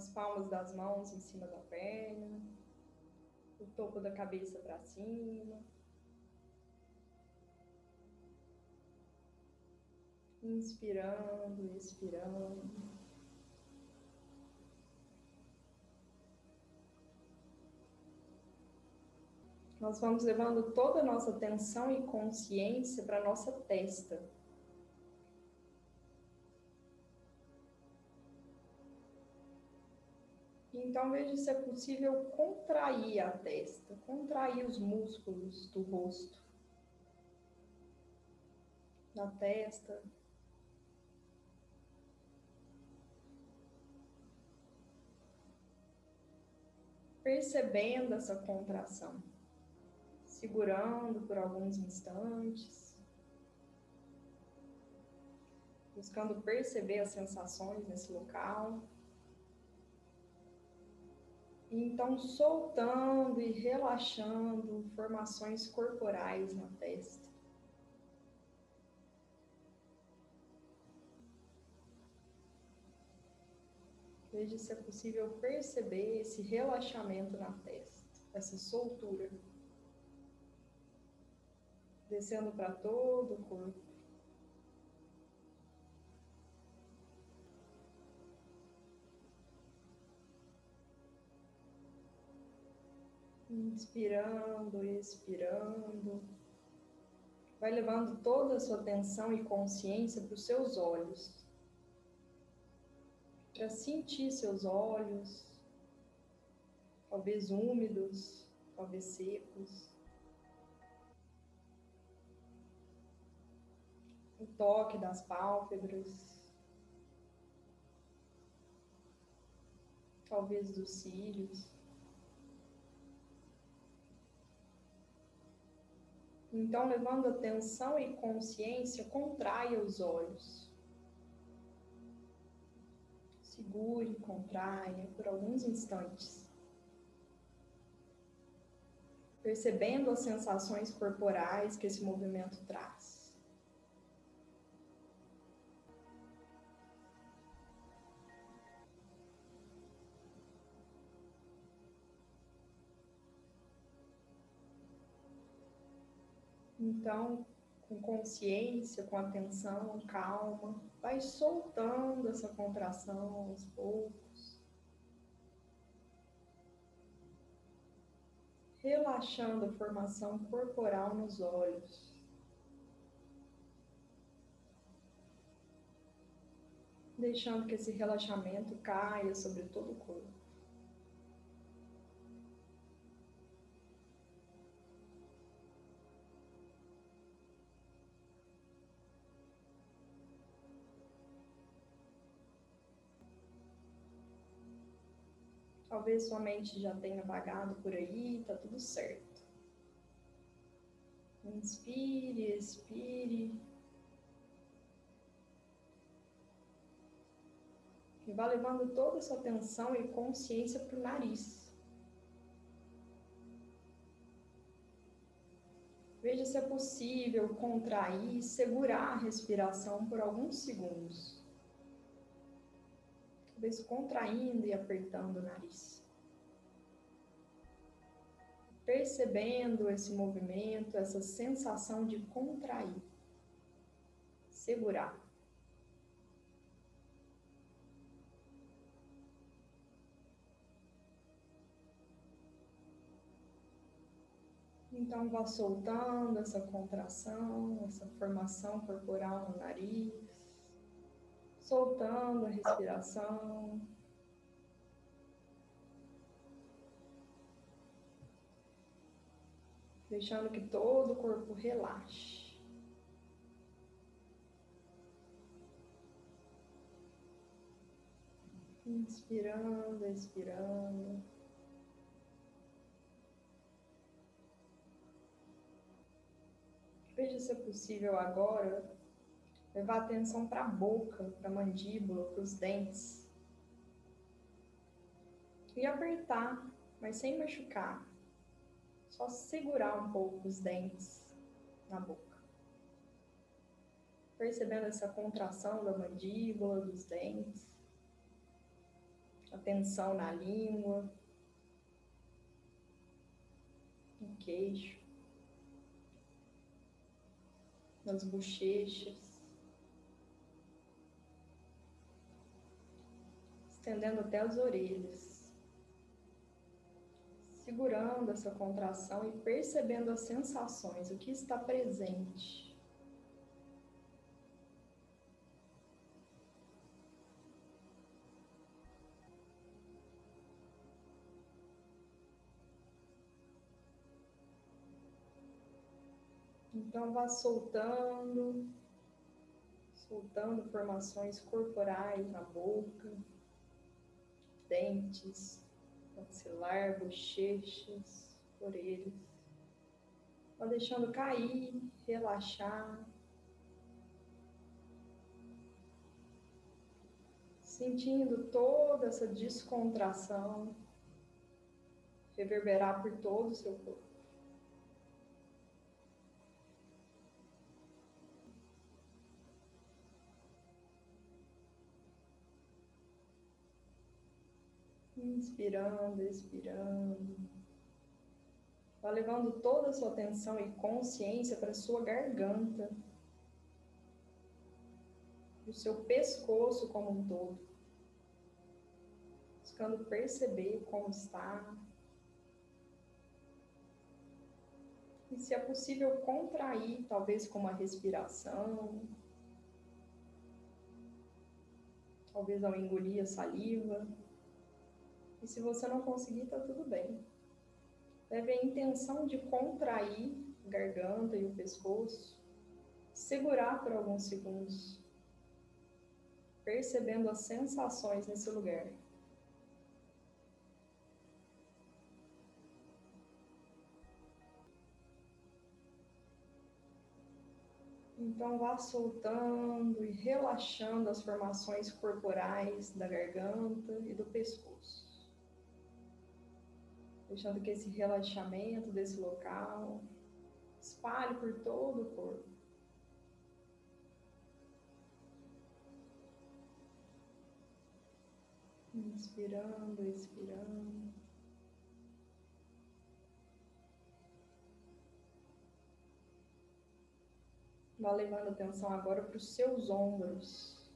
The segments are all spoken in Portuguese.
as palmas das mãos em cima da perna, o topo da cabeça para cima. Inspirando, expirando. Nós vamos levando toda a nossa atenção e consciência para a nossa testa. Então veja se é possível contrair a testa, contrair os músculos do rosto, da testa. Percebendo essa contração, segurando por alguns instantes, buscando perceber as sensações nesse local. Então, soltando e relaxando formações corporais na testa. Veja se é possível perceber esse relaxamento na testa, essa soltura. Descendo para todo o corpo. Inspirando, expirando. Vai levando toda a sua atenção e consciência para os seus olhos. Para sentir seus olhos, talvez úmidos, talvez secos. O toque das pálpebras. Talvez dos cílios. Então, levando atenção e consciência, contraia os olhos. Segure, contraia por alguns instantes. Percebendo as sensações corporais que esse movimento traz. Então, com consciência, com atenção, calma, vai soltando essa contração aos poucos. Relaxando a formação corporal nos olhos. Deixando que esse relaxamento caia sobre todo o corpo. Talvez sua mente já tenha vagado por aí, tá tudo certo. Inspire, expire. E vá levando toda essa atenção e consciência para o nariz. Veja se é possível contrair e segurar a respiração por alguns segundos talvez contraindo e apertando o nariz. Percebendo esse movimento, essa sensação de contrair, segurar. Então, vá soltando essa contração, essa formação corporal no nariz soltando a respiração. Deixando que todo o corpo relaxe. Inspirando, expirando. Veja se é possível agora Levar a atenção para a boca, para a mandíbula, para os dentes. E apertar, mas sem machucar. Só segurar um pouco os dentes na boca. Percebendo essa contração da mandíbula, dos dentes. tensão na língua, no queixo, nas bochechas, estendendo até as orelhas, segurando essa contração e percebendo as sensações, o que está presente. Então vá soltando, soltando formações corporais na boca, dentes, maxilar, bochechas, orelhas. Vá deixando cair, relaxar. Sentindo toda essa descontração reverberar por todo o seu corpo. Inspirando, expirando. Vá levando toda a sua atenção e consciência para a sua garganta, o seu pescoço como um todo. Buscando perceber como está. E se é possível contrair, talvez com uma respiração, talvez ao engolir a saliva. E se você não conseguir, tá tudo bem. Leve a intenção de contrair a garganta e o pescoço, segurar por alguns segundos, percebendo as sensações nesse lugar. Então vá soltando e relaxando as formações corporais da garganta e do pescoço deixando que esse relaxamento desse local espalhe por todo o corpo. Inspirando, expirando. Vá levando atenção agora para os seus ombros.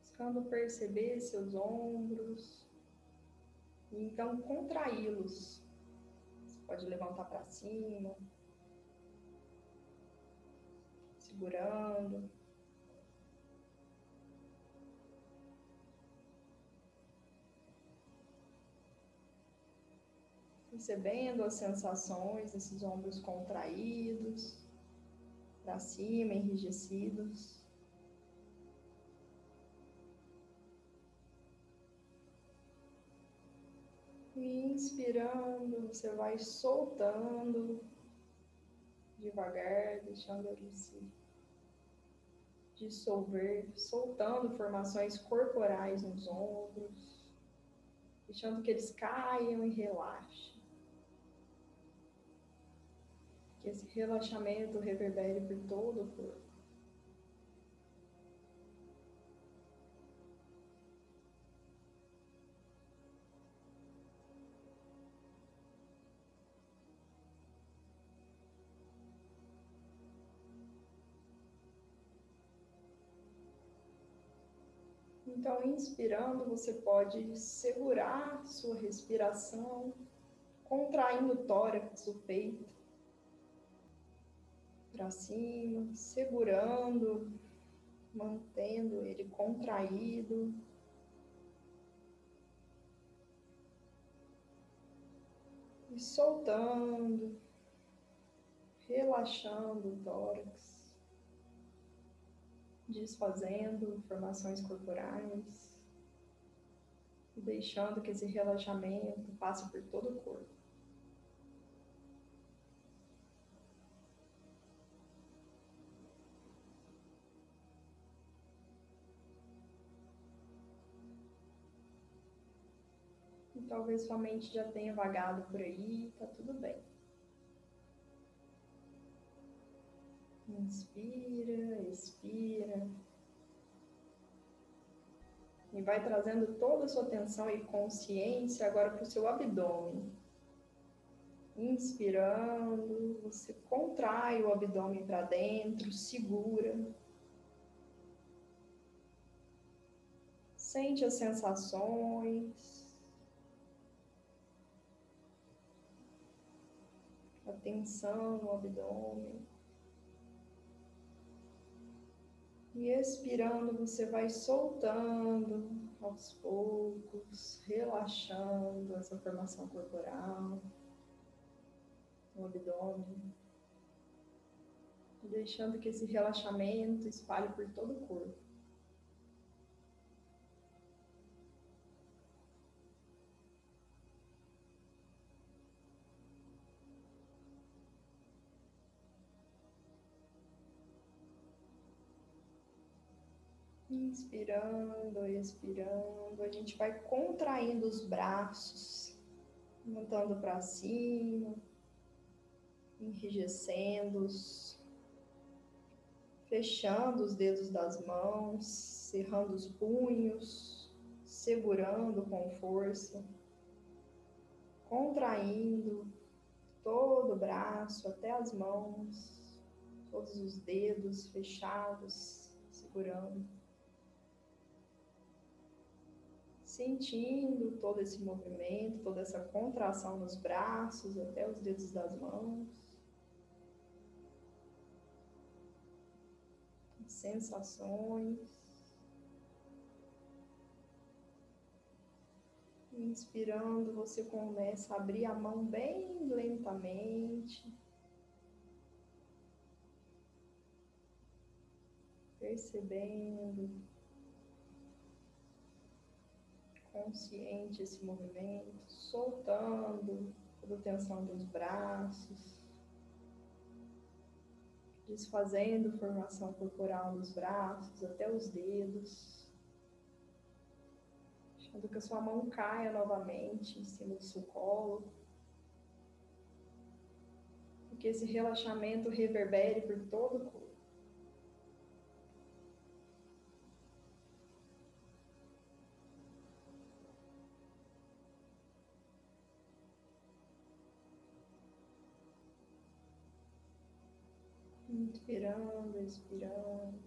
Buscando perceber seus ombros. E então contraí-los. Você pode levantar para cima, segurando. Percebendo as sensações desses ombros contraídos, para cima, enrijecidos. Inspirando, você vai soltando devagar, deixando ele se dissolver, soltando formações corporais nos ombros, deixando que eles caiam e relaxem. Que esse relaxamento reverbere por todo o corpo. Então, inspirando, você pode segurar sua respiração, contraindo o tórax, o peito, para cima, segurando, mantendo ele contraído. E soltando, relaxando o tórax desfazendo formações corporais e deixando que esse relaxamento passe por todo o corpo. E talvez sua mente já tenha vagado por aí, tá tudo bem. Inspira, expira. E vai trazendo toda a sua atenção e consciência agora para o seu abdômen. Inspirando, você contrai o abdômen para dentro, segura. Sente as sensações. A tensão no abdômen. E expirando, você vai soltando aos poucos, relaxando essa formação corporal, o abdômen, deixando que esse relaxamento espalhe por todo o corpo. Inspirando, expirando, a gente vai contraindo os braços, montando para cima, enrijecendo-os, fechando os dedos das mãos, cerrando os punhos, segurando com força, contraindo todo o braço até as mãos, todos os dedos fechados, segurando. Sentindo todo esse movimento, toda essa contração nos braços, até os dedos das mãos. Sensações. Inspirando, você começa a abrir a mão bem lentamente. Percebendo consciente esse movimento, soltando toda a tensão dos braços, desfazendo formação corporal nos braços até os dedos, deixando que a sua mão caia novamente em cima do seu colo. E que esse relaxamento reverbere por todo o corpo. Inspirando, expirando.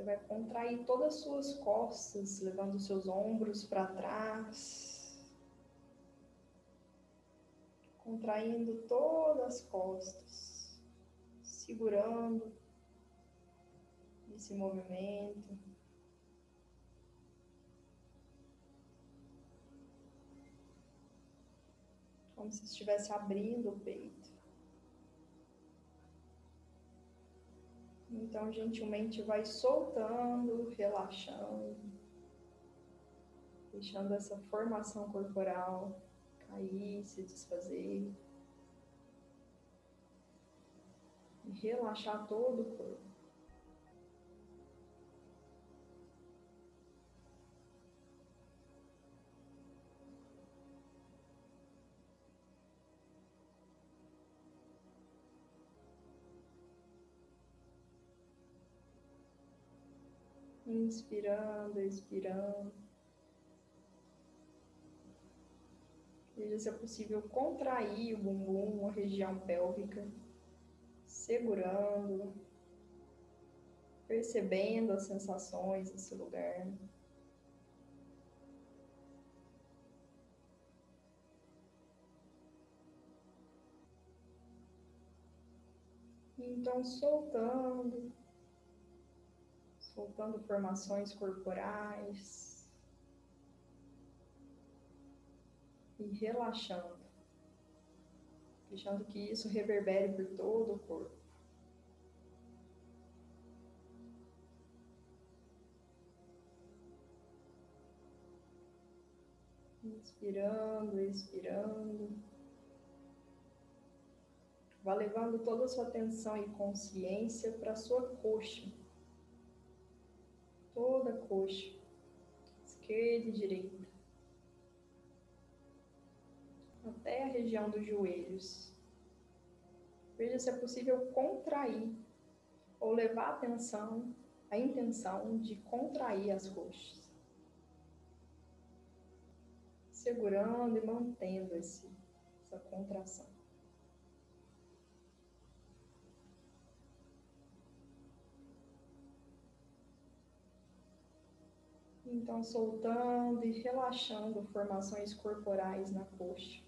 Você vai contrair todas as suas costas, levando os seus ombros para trás. Contraindo todas as costas, segurando esse movimento. Como se estivesse abrindo o peito. Então, gentilmente vai soltando, relaxando, deixando essa formação corporal cair, se desfazer. E relaxar todo o corpo. Inspirando, expirando. Veja se é possível contrair o bumbum, a região pélvica, segurando, percebendo as sensações desse lugar. Então, soltando soltando formações corporais e relaxando, deixando que isso reverbere por todo o corpo. Inspirando, expirando. Vá levando toda a sua atenção e consciência para a sua coxa toda a coxa, esquerda e direita, até a região dos joelhos. Veja se é possível contrair ou levar a atenção a intenção de contrair as coxas, segurando e mantendo esse, essa contração. Então, soltando e relaxando formações corporais na coxa,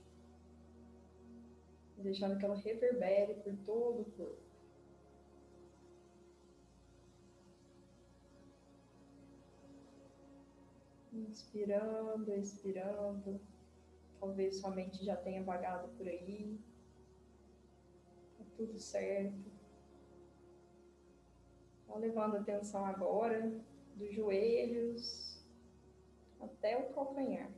deixando que ela reverbere por todo o corpo. Inspirando, expirando. Talvez sua mente já tenha vagado por aí. Tá tudo certo. Tá levando atenção agora dos joelhos até o calcanhar.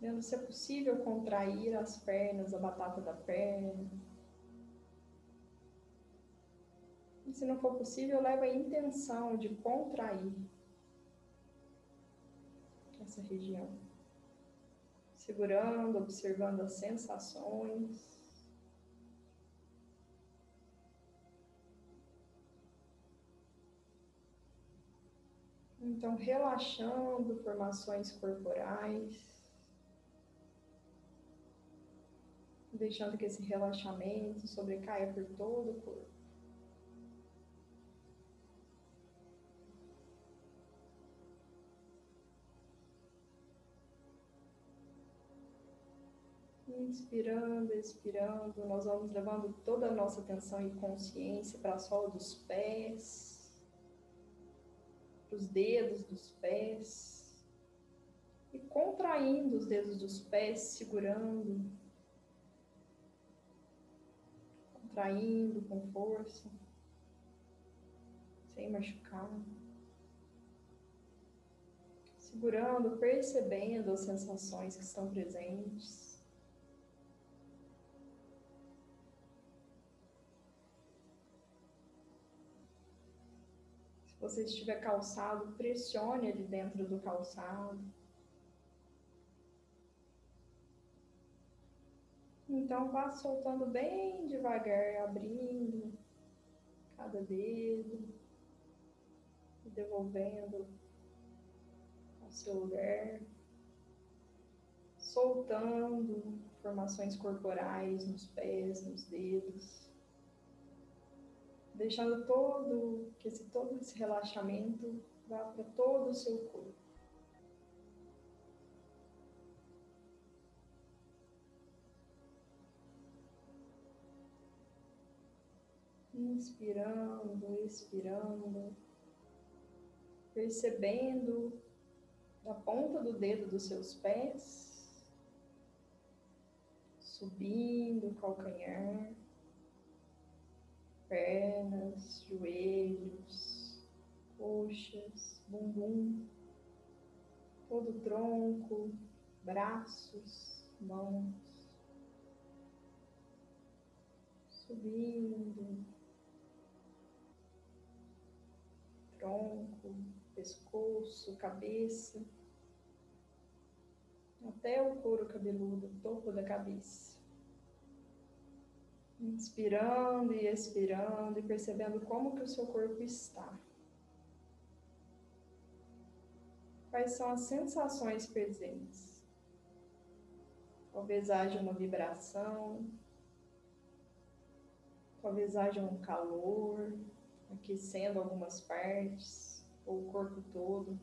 Vendo se é possível contrair as pernas, a batata da perna E se não for possível, leva a intenção de contrair essa região. Segurando, observando as sensações. Então, relaxando formações corporais. Deixando que esse relaxamento sobrecaia por todo o corpo. Inspirando, expirando, nós vamos levando toda a nossa atenção e consciência para a sola dos pés, os dedos dos pés, e contraindo os dedos dos pés, segurando, contraindo com força, sem machucar. Segurando, percebendo as sensações que estão presentes. Você estiver calçado, pressione ali dentro do calçado. Então vá soltando bem devagar, abrindo cada dedo e devolvendo ao seu lugar, soltando formações corporais nos pés, nos dedos deixando todo que esse todo esse relaxamento vá para todo o seu corpo. Inspirando, expirando, percebendo da ponta do dedo dos seus pés, subindo o calcanhar pernas, joelhos, coxas, bumbum, todo o tronco, braços, mãos, subindo, tronco, pescoço, cabeça, até o couro cabeludo, topo da cabeça. Inspirando e expirando e percebendo como que o seu corpo está. Quais são as sensações presentes? Talvez haja uma vibração, talvez haja um calor, aquecendo algumas partes, ou o corpo todo.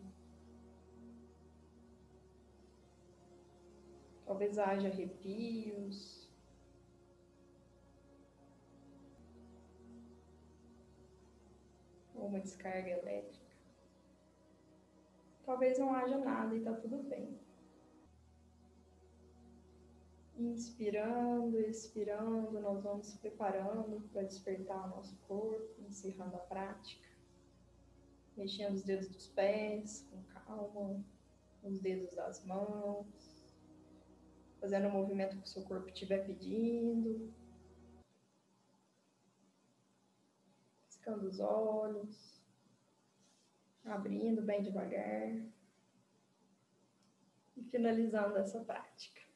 Talvez haja arrepios, uma descarga elétrica. Talvez não haja nada e está tudo bem. Inspirando, expirando, nós vamos se preparando para despertar o nosso corpo, encerrando a prática. Mexendo os dedos dos pés com calma, os dedos das mãos, fazendo o movimento que o seu corpo estiver pedindo, piscando os olhos, abrindo bem devagar e finalizando essa prática.